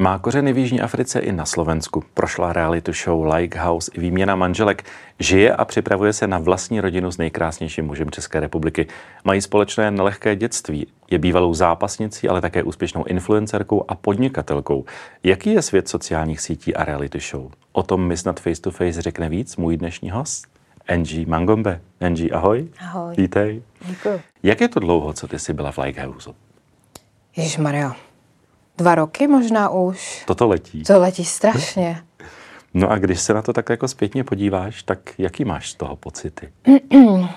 Má kořeny v Jižní Africe i na Slovensku. Prošla reality show Like House i výměna manželek. Žije a připravuje se na vlastní rodinu s nejkrásnějším mužem České republiky. Mají společné nelehké dětství. Je bývalou zápasnicí, ale také úspěšnou influencerkou a podnikatelkou. Jaký je svět sociálních sítí a reality show? O tom mi snad face to face řekne víc můj dnešní host. Angie Mangombe. Angie, ahoj. Ahoj. Vítej. Děkuji. Jak je to dlouho, co ty jsi byla v Like House? Maria. Dva roky možná už. Toto letí. To letí strašně. No a když se na to tak jako zpětně podíváš, tak jaký máš z toho pocity?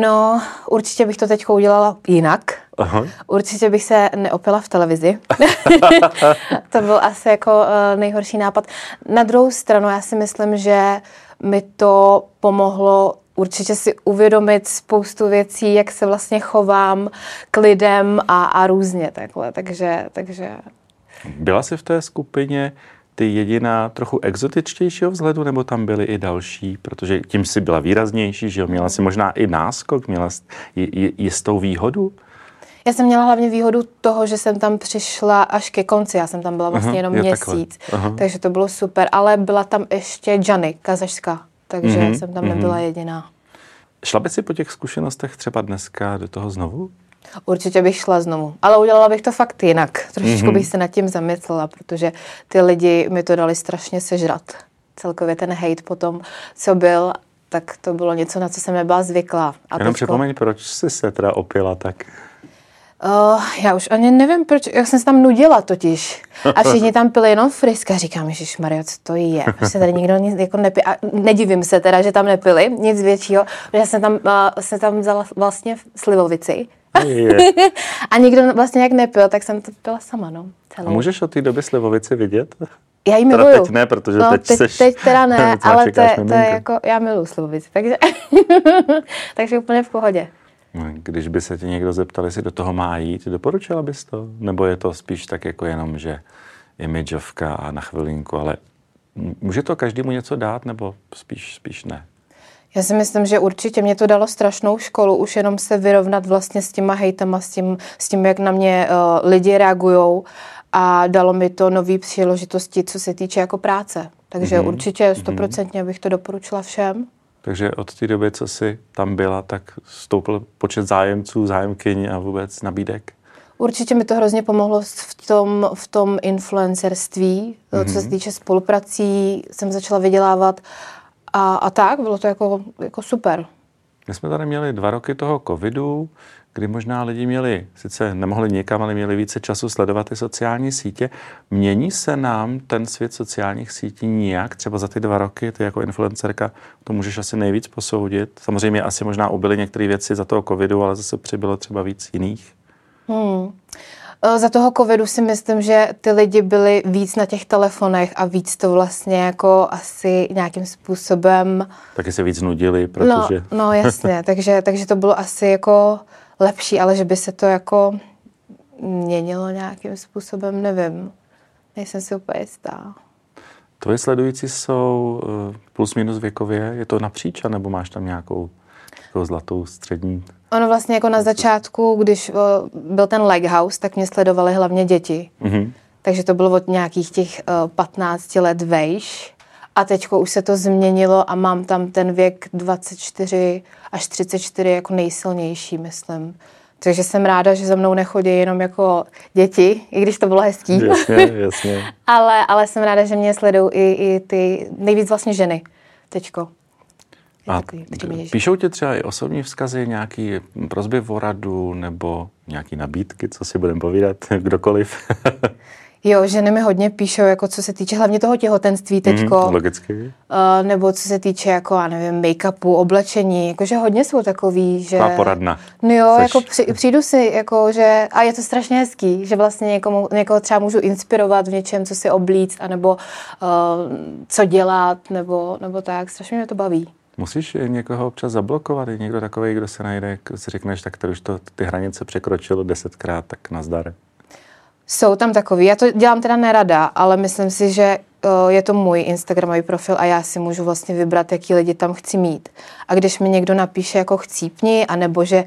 No, určitě bych to teď udělala jinak. Aha. Určitě bych se neopila v televizi. to byl asi jako uh, nejhorší nápad. Na druhou stranu, já si myslím, že mi to pomohlo určitě si uvědomit spoustu věcí, jak se vlastně chovám k lidem a, a různě takhle. Takže, takže... Byla jsi v té skupině ty jediná trochu exotičtějšího vzhledu, nebo tam byly i další? Protože tím si byla výraznější, že jo? Měla si možná i náskok, měla jistou výhodu? Já jsem měla hlavně výhodu toho, že jsem tam přišla až ke konci. Já jsem tam byla vlastně Aha, jenom měsíc, takže to bylo super. Ale byla tam ještě Jany Kazašská takže mm-hmm, jsem tam nebyla mm-hmm. jediná. Šla by si po těch zkušenostech třeba dneska do toho znovu? Určitě bych šla znovu, ale udělala bych to fakt jinak. Trošičku mm-hmm. bych se nad tím zamyslela, protože ty lidi mi to dali strašně sežrat. Celkově ten hate potom, co byl, tak to bylo něco, na co jsem nebyla zvyklá. A Jenom teďko... připomeň, proč jsi se teda opila tak? Uh, já už ani nevím, proč, já jsem se tam nudila totiž. A všichni tam pili jenom friska. Říkám, že Maria, co to je? Prostě tady nikdo nic jako nepí. A nedivím se teda, že tam nepili nic většího, protože jsem tam, uh, jsem tam vzala vlastně slivovici. a nikdo vlastně jak nepil, tak jsem to pila sama, no. Celou. A můžeš od té doby slivovici vidět? Já ji miluju. teď ne, protože no, teď, teď seš, teď teda ne, ale to, to je jako, já miluju slivovici, takže, takže úplně v pohodě. Když by se tě někdo zeptal, jestli do toho má jít, doporučila bys to? Nebo je to spíš tak jako jenom, že imidžovka a na chvilinku, ale může to každému něco dát, nebo spíš, spíš ne? Já si myslím, že určitě mě to dalo strašnou školu, už jenom se vyrovnat vlastně s těma hejtama, s tím, s tím jak na mě uh, lidi reagují a dalo mi to nové příležitosti, co se týče jako práce. Takže mm-hmm. určitě mhm. stoprocentně bych to doporučila všem. Takže od té doby, co jsi tam byla, tak stoupil počet zájemců, zájemkyň a vůbec nabídek? Určitě mi to hrozně pomohlo v tom, v tom influencerství, mm-hmm. co se mhm. týče spoluprací, jsem začala vydělávat a, a tak, bylo to jako, jako super. My jsme tady měli dva roky toho covidu, kdy možná lidi měli, sice nemohli někam, ale měli více času sledovat ty sociální sítě. Mění se nám ten svět sociálních sítí nijak? Třeba za ty dva roky, ty jako influencerka, to můžeš asi nejvíc posoudit. Samozřejmě asi možná ubyly některé věci za toho covidu, ale zase přibylo třeba víc jiných. Hmm. E, za toho covidu si myslím, že ty lidi byli víc na těch telefonech a víc to vlastně jako asi nějakým způsobem... Taky se víc nudili, protože... No, no jasně, takže, takže to bylo asi jako lepší, ale že by se to jako měnilo nějakým způsobem, nevím. Nejsem si úplně jistá. Tvoje sledující jsou eh, plus minus věkově, je to napříč, nebo máš tam nějakou jako zlatou střední? Ono vlastně jako na začátku, když eh, byl ten Leghouse, tak mě sledovali hlavně děti. Mm-hmm. Takže to bylo od nějakých těch 15 eh, let vejš. A teď už se to změnilo a mám tam ten věk 24 až 34 jako nejsilnější, myslím. Takže jsem ráda, že za mnou nechodí jenom jako děti, i když to bylo hezký. Jasně, jasně. ale, ale jsem ráda, že mě sledují i, i ty nejvíc vlastně ženy teďko. A píšou ti třeba i osobní vzkazy, nějaký prozby o radu nebo nějaký nabídky, co si budeme povídat, kdokoliv? Jo, ženy mi hodně píšou, jako co se týče hlavně toho těhotenství mhm, teďko. Mm, logicky. Uh, nebo co se týče, jako, já nevím, make-upu, oblečení, jakože hodně jsou takový, že... Taková poradna. No jo, Seš... jako při, přijdu si, jako, že... A je to strašně hezký, že vlastně někomu, někoho třeba můžu inspirovat v něčem, co si oblíct, anebo uh, co dělat, nebo, nebo tak. Strašně mě to baví. Musíš někoho občas zablokovat? Je někdo takový, kdo se najde, si řekneš, tak tady už to ty hranice překročilo desetkrát, tak nazdar. Jsou tam takový, já to dělám teda nerada, ale myslím si, že je to můj Instagramový profil a já si můžu vlastně vybrat, jaký lidi tam chci mít. A když mi někdo napíše jako chcípni, anebo že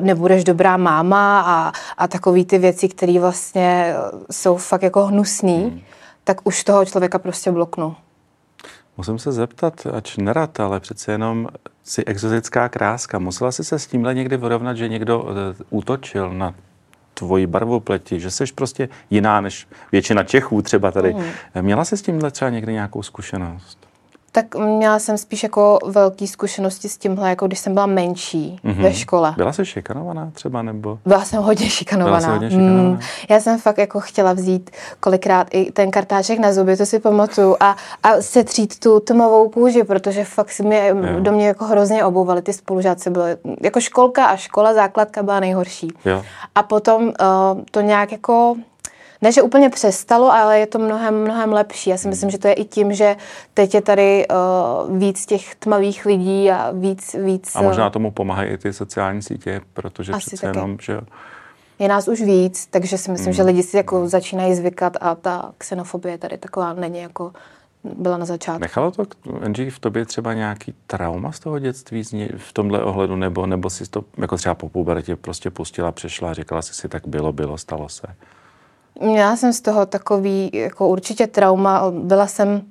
nebudeš dobrá máma a, a takový ty věci, které vlastně jsou fakt jako hnusný, hmm. tak už toho člověka prostě bloknu. Musím se zeptat, ač nerad, ale přece jenom si exotická kráska. Musela jsi se s tímhle někdy vyrovnat, že někdo útočil na tvoji barvu pleti, že jsi prostě jiná než většina Čechů třeba tady. Mm. Měla jsi s tímhle třeba někdy nějakou zkušenost? Tak měla jsem spíš jako velké zkušenosti s tímhle, jako když jsem byla menší mm-hmm. ve škole. Byla jsi šikanovaná třeba, nebo? Byla jsem hodně šikanovaná. Byla jsi hodně šikanovaná. Mm, já jsem fakt jako chtěla vzít kolikrát i ten kartáček na zuby, to si pamatuju, a, a setřít tu tmavou kůži, protože fakt si mě, jo. do mě jako hrozně obouvali ty spolužáci. Byly, jako školka a škola, základka byla nejhorší. Jo. A potom uh, to nějak jako ne, že úplně přestalo, ale je to mnohem, mnohem lepší. Já si myslím, že to je i tím, že teď je tady uh, víc těch tmavých lidí a víc... víc a možná tomu pomáhají i ty sociální sítě, protože Asi přece taky. jenom, že je nás už víc, takže si myslím, mm. že lidi si jako začínají zvykat a ta xenofobie tady taková není jako byla na začátku. Nechalo to, Angie, v tobě třeba nějaký trauma z toho dětství v tomhle ohledu, nebo, nebo si to jako třeba po pubertě prostě pustila, přešla a říkala si si, tak bylo, bylo, stalo se? Měla jsem z toho takový, jako určitě trauma. Byla jsem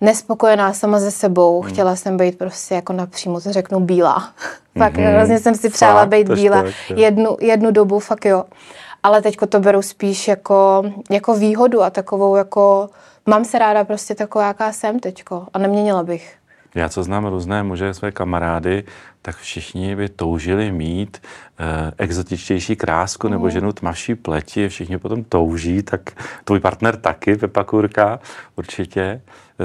nespokojená sama ze sebou. Hmm. Chtěla jsem být prostě jako napřímo, to řeknu, bílá. fakt, mm-hmm. hrozně jsem si přála být bílá. jednu, jednu dobu, fakt jo. Ale teďko to beru spíš jako, jako výhodu a takovou jako, mám se ráda prostě taková, jaká jsem teďko a neměnila bych. Já co znám různé muže, své kamarády, tak všichni by toužili mít eh, exotičtější krásku mm. nebo mhm. ženu tmavší pleti, všichni potom touží, tak tvůj partner taky, Pepa Kurka, určitě.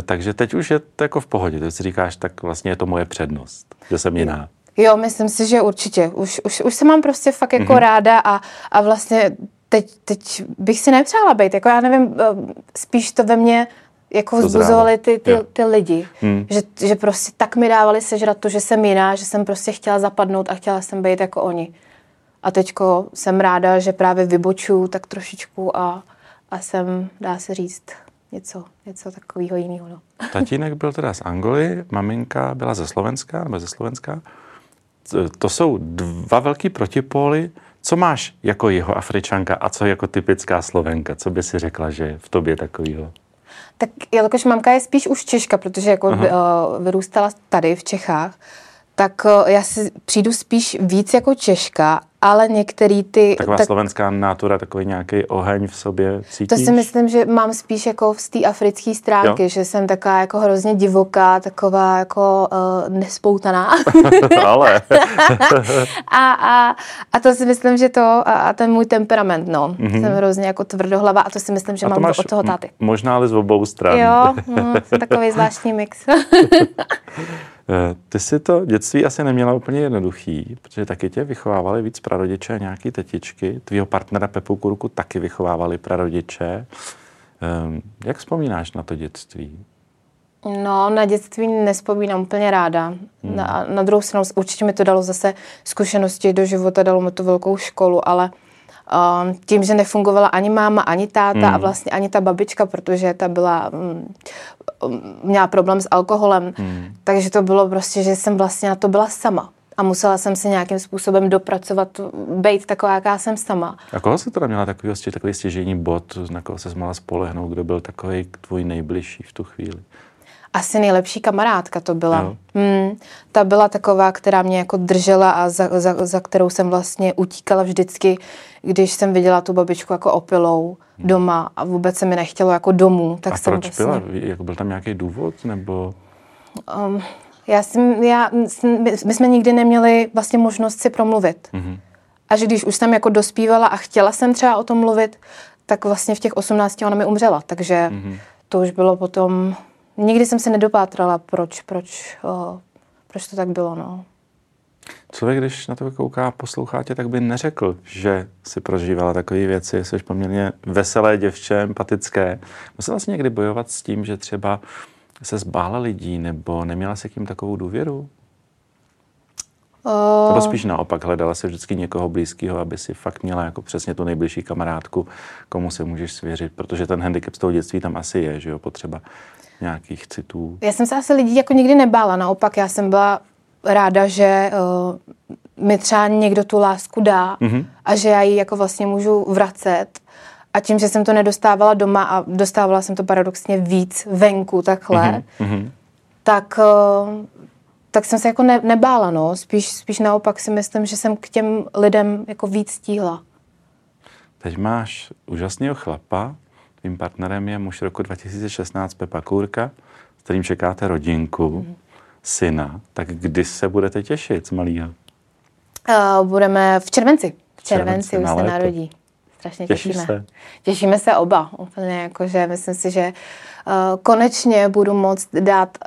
Takže teď už je to jako v pohodě, teď si říkáš, tak vlastně je to moje přednost, že jsem jiná. Jo, myslím si, že určitě. Už, už, už se mám prostě fakt jako mm-hmm. ráda a, a vlastně teď, teď bych si nepřála být. Jako já nevím, eh, spíš to ve mně jako vzbuzovali ty, ty, ty lidi. Hmm. Že, že prostě tak mi dávali sežrat to, že jsem jiná, že jsem prostě chtěla zapadnout a chtěla jsem být jako oni. A teďko jsem ráda, že právě vybočuju tak trošičku a, a jsem, dá se říct, něco, něco takového jiného. No. Tatínek byl teda z Angoly, maminka byla ze Slovenska, nebo ze Slovenska. To jsou dva velký protipóly. Co máš jako jeho Afričanka a co jako typická Slovenka? Co by si řekla, že v tobě takového? Tak jelikož mamka je spíš už Češka, protože jako uh, vyrůstala tady v Čechách, tak uh, já si přijdu spíš víc jako Češka ale některý ty... Taková tak, slovenská nátura, takový nějaký oheň v sobě cítíš? To si myslím, že mám spíš jako z té africké stránky, jo? že jsem taková jako hrozně divoká, taková jako uh, nespoutaná. ale. a, a, a to si myslím, že to, a, a ten můj temperament, no. Mm-hmm. Jsem hrozně jako tvrdohlava a to si myslím, že a mám to od toho táty. Možná ale z obou stran. Jo, no, takový zvláštní mix. Eh, ty si to dětství asi neměla úplně jednoduchý, protože taky tě vychovávali víc prarodiče a nějaký tetičky. Tvýho partnera Pepu Kurku taky vychovávali prarodiče. Ehm, jak vzpomínáš na to dětství? No, na dětství nespomínám úplně ráda. Hmm. Na, na druhou stranu určitě mi to dalo zase zkušenosti do života, dalo mi to velkou školu, ale um, tím, že nefungovala ani máma, ani táta hmm. a vlastně ani ta babička, protože ta byla, um, měla problém s alkoholem, hmm. takže to bylo prostě, že jsem vlastně na to byla sama a musela jsem se nějakým způsobem dopracovat, být taková, jaká jsem sama. A koho jsi teda měla takový, takový stěžení bod, na koho se mohla spolehnout, kdo byl takový tvůj nejbližší v tu chvíli? Asi nejlepší kamarádka to byla. Hmm, ta byla taková, která mě jako držela a za, za, za kterou jsem vlastně utíkala vždycky, když jsem viděla tu babičku jako opilou hmm. doma a vůbec se mi nechtělo jako domů. Tak a jsem proč vlastně... byla? Jako byl tam nějaký důvod? Nebo... Um, já jsem, já, my jsme nikdy neměli vlastně možnost si promluvit. Mm-hmm. A že když už jsem jako dospívala a chtěla jsem třeba o tom mluvit, tak vlastně v těch 18 ona mi umřela. Takže mm-hmm. to už bylo potom... Nikdy jsem se nedopátrala, proč, proč, o, proč to tak bylo, no. Člověk, když na to kouká a poslouchá tě, tak by neřekl, že si prožívala takové věci, jsi poměrně veselé děvče, empatické. Musela jsi někdy bojovat s tím, že třeba se zbála lidí nebo neměla se k ním takovou důvěru? Uh... Nebo spíš naopak, hledala se vždycky někoho blízkého, aby si fakt měla jako přesně tu nejbližší kamarádku, komu se můžeš svěřit, protože ten handicap z toho dětství tam asi je, že jo, potřeba nějakých citů. Já jsem se asi lidí jako nikdy nebála, naopak já jsem byla ráda, že uh, mi třeba někdo tu lásku dá mm-hmm. a že já ji jako vlastně můžu vracet. A tím, že jsem to nedostávala doma a dostávala jsem to paradoxně víc venku takhle, mm-hmm. tak, uh, tak jsem se jako ne, nebála, no. Spíš, spíš naopak si myslím, že jsem k těm lidem jako víc stíhla. Teď máš úžasného chlapa, tvým partnerem je muž roku 2016 Pepa Kůrka, s kterým čekáte rodinku. Mm-hmm syna, tak kdy se budete těšit z malýho? Uh, budeme v červenci. V červenci, červenci už se narodí. Strašně Těší těšíme. Se. Těšíme se oba. Úplně jakože myslím si, že uh, konečně budu moct dát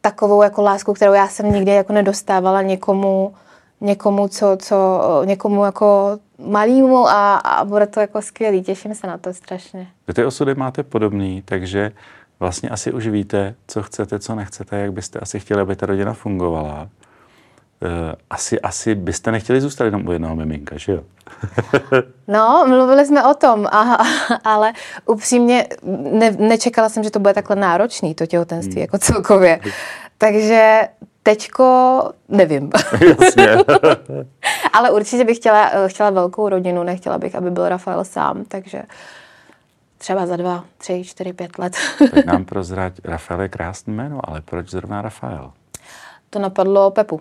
takovou jako lásku, kterou já jsem nikdy jako nedostávala někomu, někomu, co, co, někomu jako malýmu a, a bude to jako skvělý. Těším se na to strašně. Vy ty osudy máte podobný, takže vlastně asi už víte, co chcete, co nechcete, jak byste asi chtěli, aby ta rodina fungovala. Eh, asi, asi byste nechtěli zůstat jenom u jednoho miminka, že jo? no, mluvili jsme o tom, aha, ale upřímně ne, nečekala jsem, že to bude takhle náročný, to těhotenství hmm. jako celkově. Takže teďko nevím. Jasně. ale určitě bych chtěla, chtěla velkou rodinu, nechtěla bych, aby byl Rafael sám, takže třeba za dva, tři, čtyři, pět let. tak nám prozrať, Rafael je krásný jméno, ale proč zrovna Rafael? To napadlo Pepu,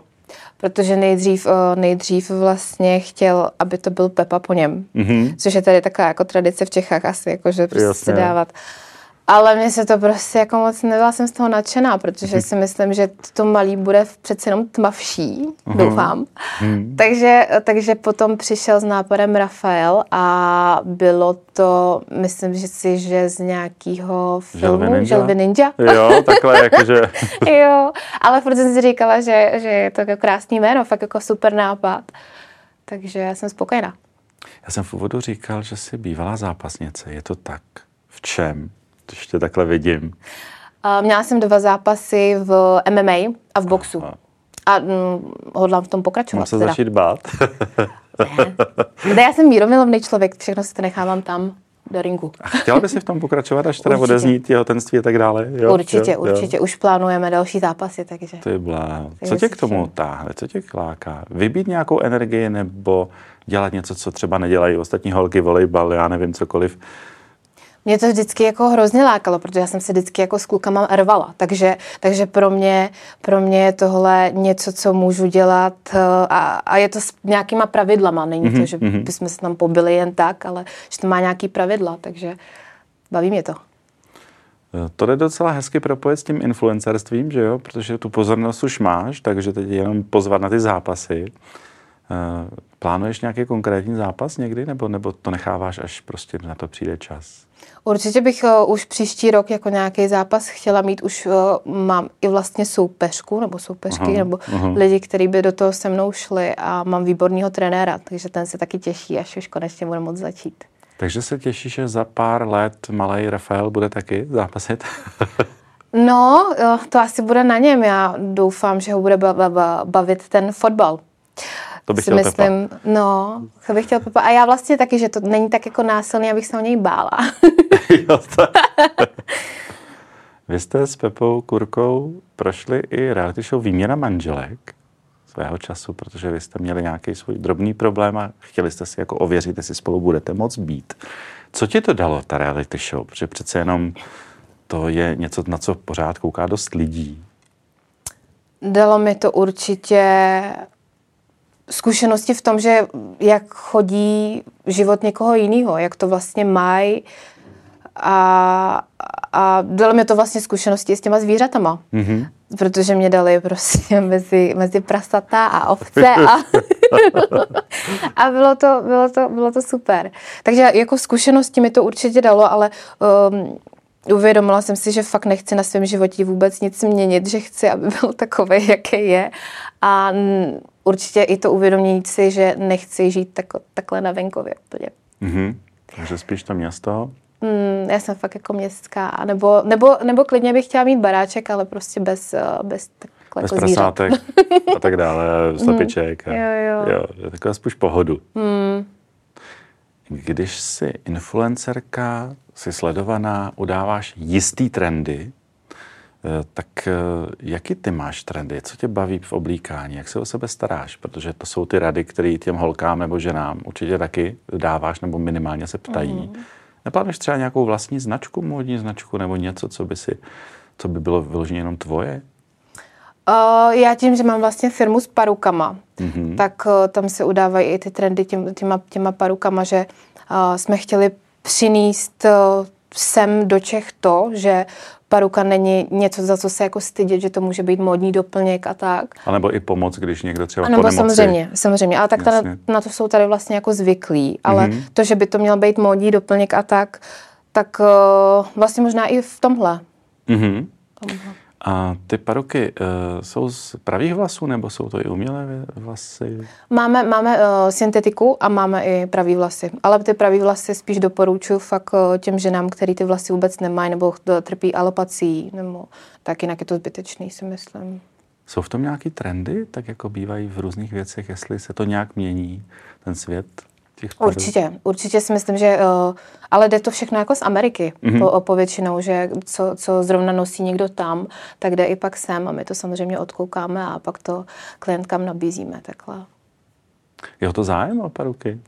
protože nejdřív, eh, nejdřív vlastně chtěl, aby to byl Pepa po něm, mm-hmm. což je tady taková jako tradice v Čechách asi, jako že prostě Jasně. dávat. Ale mně se to prostě jako moc nebyla jsem z toho nadšená, protože mhm. si myslím, že to malý bude přece jenom tmavší, uh-huh. doufám. Uh-huh. Takže, takže potom přišel s nápadem Rafael a bylo to, myslím že si, že z nějakého filmu Želvy Ninja. Jo, takhle jakože. jo, ale furt jsem si říkala, že, že je to jako krásný jméno, fakt jako super nápad. Takže já jsem spokojená. Já jsem v úvodu říkal, že jsi bývalá zápasnice. Je to tak? V čem? Ještě takhle vidím. Uh, měla jsem dva zápasy v MMA a v boxu. Aha. A mm, hodlám v tom pokračovat. Mám se teda. začít bát. ne. Já jsem míromilovný člověk, všechno si to nechávám tam do ringu. A chtěla by si v tom pokračovat, až teda odeznít těhotenství a tak dále? Jo, určitě, jo, určitě. Jo. Už plánujeme další zápasy, takže... Ty blá. Co tě k tomu táhne? Co tě kláká? Vybít nějakou energii nebo dělat něco, co třeba nedělají ostatní holky, volejbal, já nevím, cokoliv mě to vždycky jako hrozně lákalo, protože já jsem se vždycky jako s klukama rvala. Takže, takže pro, mě, pro mě je tohle něco, co můžu dělat eh, a, a je to s nějakýma pravidlama. Není mm-hmm, to, mhm, že mm-hmm. bychom se tam pobili jen tak, ale že to má nějaký pravidla, takže baví mě to. Eh, to jde docela hezky propojit s tím influencerstvím, že jo? Protože tu pozornost už máš, takže teď jenom pozvat na ty zápasy. Eh, plánuješ nějaký konkrétní zápas někdy, nebo, nebo to necháváš, až prostě na to přijde čas? Určitě bych uh, už příští rok jako nějaký zápas chtěla mít, už uh, mám i vlastně soupeřku nebo soupeřky aha, nebo aha. lidi, kteří by do toho se mnou šli a mám výborného trenéra, takže ten se taky těší, až už konečně bude moct začít. Takže se těšíš, že za pár let malý Rafael bude taky zápasit? no, to asi bude na něm. Já doufám, že ho bude bavit ten fotbal. To bych si chtěl myslím, Pepa. No, to bych chtěl Pepa. A já vlastně taky, že to není tak jako násilný, abych se o něj bála. jo. Vy jste s Pepou Kurkou prošli i reality show Výměna manželek svého času, protože vy jste měli nějaký svůj drobný problém a chtěli jste si jako ověřit, jestli spolu budete moc být. Co ti to dalo, ta reality show? Protože přece jenom to je něco, na co pořád kouká dost lidí. Dalo mi to určitě zkušenosti v tom, že jak chodí život někoho jiného, jak to vlastně mají a, a dalo mi to vlastně zkušenosti s těma zvířatama. Mm-hmm. Protože mě dali prostě mezi, mezi prasata a ovce a, a bylo, to, bylo, to, bylo to super. Takže jako zkušenosti mi to určitě dalo, ale um, uvědomila jsem si, že fakt nechci na svém životě vůbec nic měnit, že chci, aby byl takový, jaký je. A určitě i to uvědomění si, že nechci žít tak, takhle na venkově. Mm-hmm. Takže spíš to město? Mm, já jsem fakt jako městská. Nebo, nebo, nebo klidně bych chtěla mít baráček, ale prostě bez, eh, bez jako Bez prasátek a tak dále, slepiček. A, jo, jo. jo. taková spíš pohodu. Hmm. Když jsi influencerka, jsi sledovaná, udáváš jistý trendy, tak eh, jaký ty máš trendy? Co tě baví v oblíkání? Jak se o sebe staráš? Protože to jsou ty rady, které těm holkám nebo ženám určitě taky dáváš nebo minimálně se ptají. Mm. Neplánuješ třeba nějakou vlastní značku, módní značku nebo něco, co by, si, co by bylo vyloženě jenom tvoje? Uh, já tím, že mám vlastně firmu s parukama, mm-hmm. tak uh, tam se udávají i ty trendy tím, těma, těma parukama, že uh, jsme chtěli přinést sem do Čech to, že paruka není něco, za co se jako stydět, že to může být modní doplněk a tak. A nebo i pomoc, když někdo třeba a nebo po samozřejmě, samozřejmě, ale tak na, na to jsou tady vlastně jako zvyklí, ale mm-hmm. to, že by to měl být modní doplněk a tak, tak uh, vlastně možná i v tomhle. Mm-hmm. tomhle. A ty paruky uh, jsou z pravých vlasů nebo jsou to i umělé vlasy? Máme, máme uh, syntetiku a máme i pravý vlasy. Ale ty pravý vlasy spíš doporučuji fakt uh, těm ženám, který ty vlasy vůbec nemají nebo trpí alopací, nebo tak jinak je to zbytečný, si myslím. Jsou v tom nějaký trendy, tak jako bývají v různých věcech, jestli se to nějak mění, ten svět? Těch Určitě, určitě si myslím, že, uh, ale jde to všechno jako z Ameriky mm-hmm. po, povětšinou, že co, co zrovna nosí někdo tam, tak jde i pak sem a my to samozřejmě odkoukáme a pak to klientkám nabízíme takhle. Je o to zájem o paruky?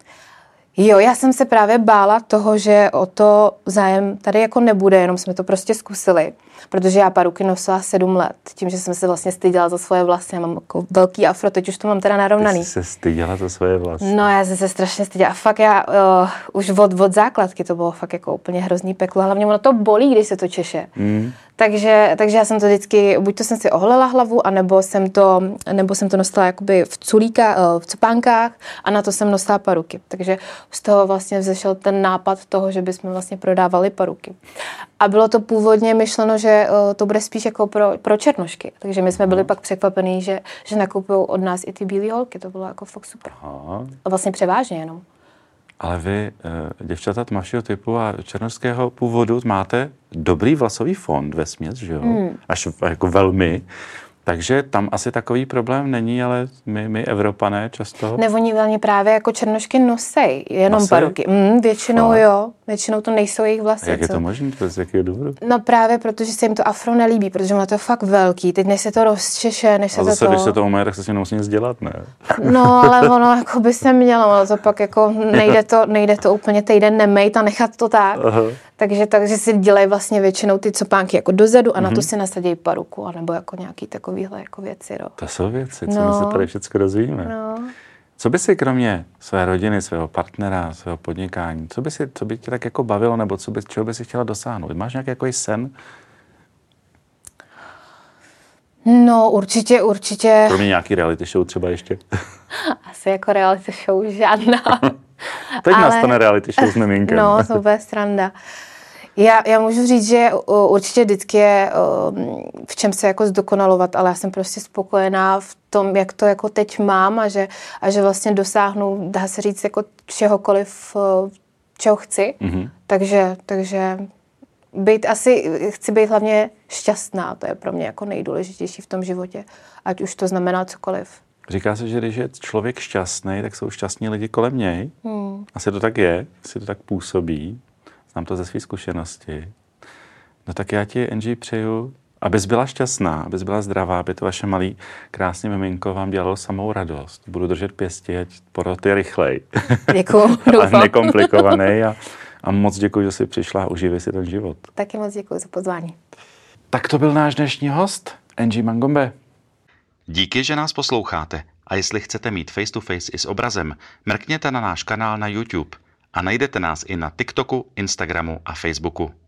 Jo, já jsem se právě bála toho, že o to zájem tady jako nebude, jenom jsme to prostě zkusili. Protože já paruky nosila sedm let, tím, že jsem se vlastně styděla za svoje vlasy. Já mám jako velký afro, teď už to mám teda narovnaný. Ty jsi se styděla za svoje vlasy? No, já jsem se strašně styděla. A fakt já uh, už od, od základky to bylo fakt jako úplně hrozný peklo. Hlavně ono to bolí, když se to češe. Mm. Takže, takže já jsem to vždycky, buď to jsem si oholela hlavu, anebo jsem to, nebo jsem to nosila jakoby v culíka, eh, v cupánkách a na to jsem nosila paruky. Takže z toho vlastně vzešel ten nápad toho, že bychom vlastně prodávali paruky. A bylo to původně myšleno, že eh, to bude spíš jako pro, pro černošky. Takže my jsme byli pak překvapení, že, že nakupují od nás i ty bílé holky. To bylo jako fakt super. Aha. A vlastně převážně jenom. Ale vy, eh, děvčata tmavšího typu a černožského původu, máte dobrý vlasový fond ve směs, že jo? Hmm. Až jako velmi. Takže tam asi takový problém není, ale my, my Evropané často... Ne, oni velmi právě jako černošky nosej, jenom nosej? paruky. Mm, většinou Fakt. jo, většinou to nejsou jejich vlasy. Jak je to možné? Z jakého důvodu? No právě, protože se jim to afro nelíbí, protože má to fakt velký. Teď než se to rozčeše, než se a zase, to... když se to umé, tak se si nemusí nic dělat, ne? No, ale ono jako by se mělo, ale to pak jako nejde to, nejde to úplně týden nemejt a nechat to tak. Aha. Takže, takže si dělají vlastně většinou ty copánky jako dozadu a mm-hmm. na to mhm. si nasadí paruku, anebo jako nějaký takovýhle jako věci. No. To jsou věci, co no. my se tady všechno dozvíme. No. Co by si kromě své rodiny, svého partnera, svého podnikání, co by, si, co by tě tak jako bavilo, nebo co by, čeho by si chtěla dosáhnout? Máš nějaký jako sen? No, určitě, určitě. Kromě nějaký reality show třeba ještě? Asi jako reality show žádná. Teď Ale... nastane reality show s miminkem. No, to bude sranda. Já, já můžu říct, že určitě vždycky je v čem se jako zdokonalovat, ale já jsem prostě spokojená v tom, jak to jako teď mám a že, a že vlastně dosáhnu, dá se říct, jako čehokoliv, čeho chci. Mm-hmm. Takže, takže být asi, chci být hlavně šťastná, to je pro mě jako nejdůležitější v tom životě, ať už to znamená cokoliv. Říká se, že když je člověk šťastný, tak jsou šťastní lidi kolem něj. Hmm. Asi to tak je, asi to tak působí. Znám to ze své zkušenosti. No tak já ti, Angie, přeju, abys byla šťastná, abys byla zdravá, aby to vaše malý krásný miminko vám dělalo samou radost. Budu držet pěstě, ať porod je rychlej. Děkuju, a nekomplikovaný. A, a moc děkuji, že jsi přišla a uživej si ten život. Taky moc děkuji za pozvání. Tak to byl náš dnešní host, Angie Mangombe. Díky, že nás posloucháte. A jestli chcete mít face to face i s obrazem, mrkněte na náš kanál na YouTube – a najdete nás i na TikToku, Instagramu a Facebooku.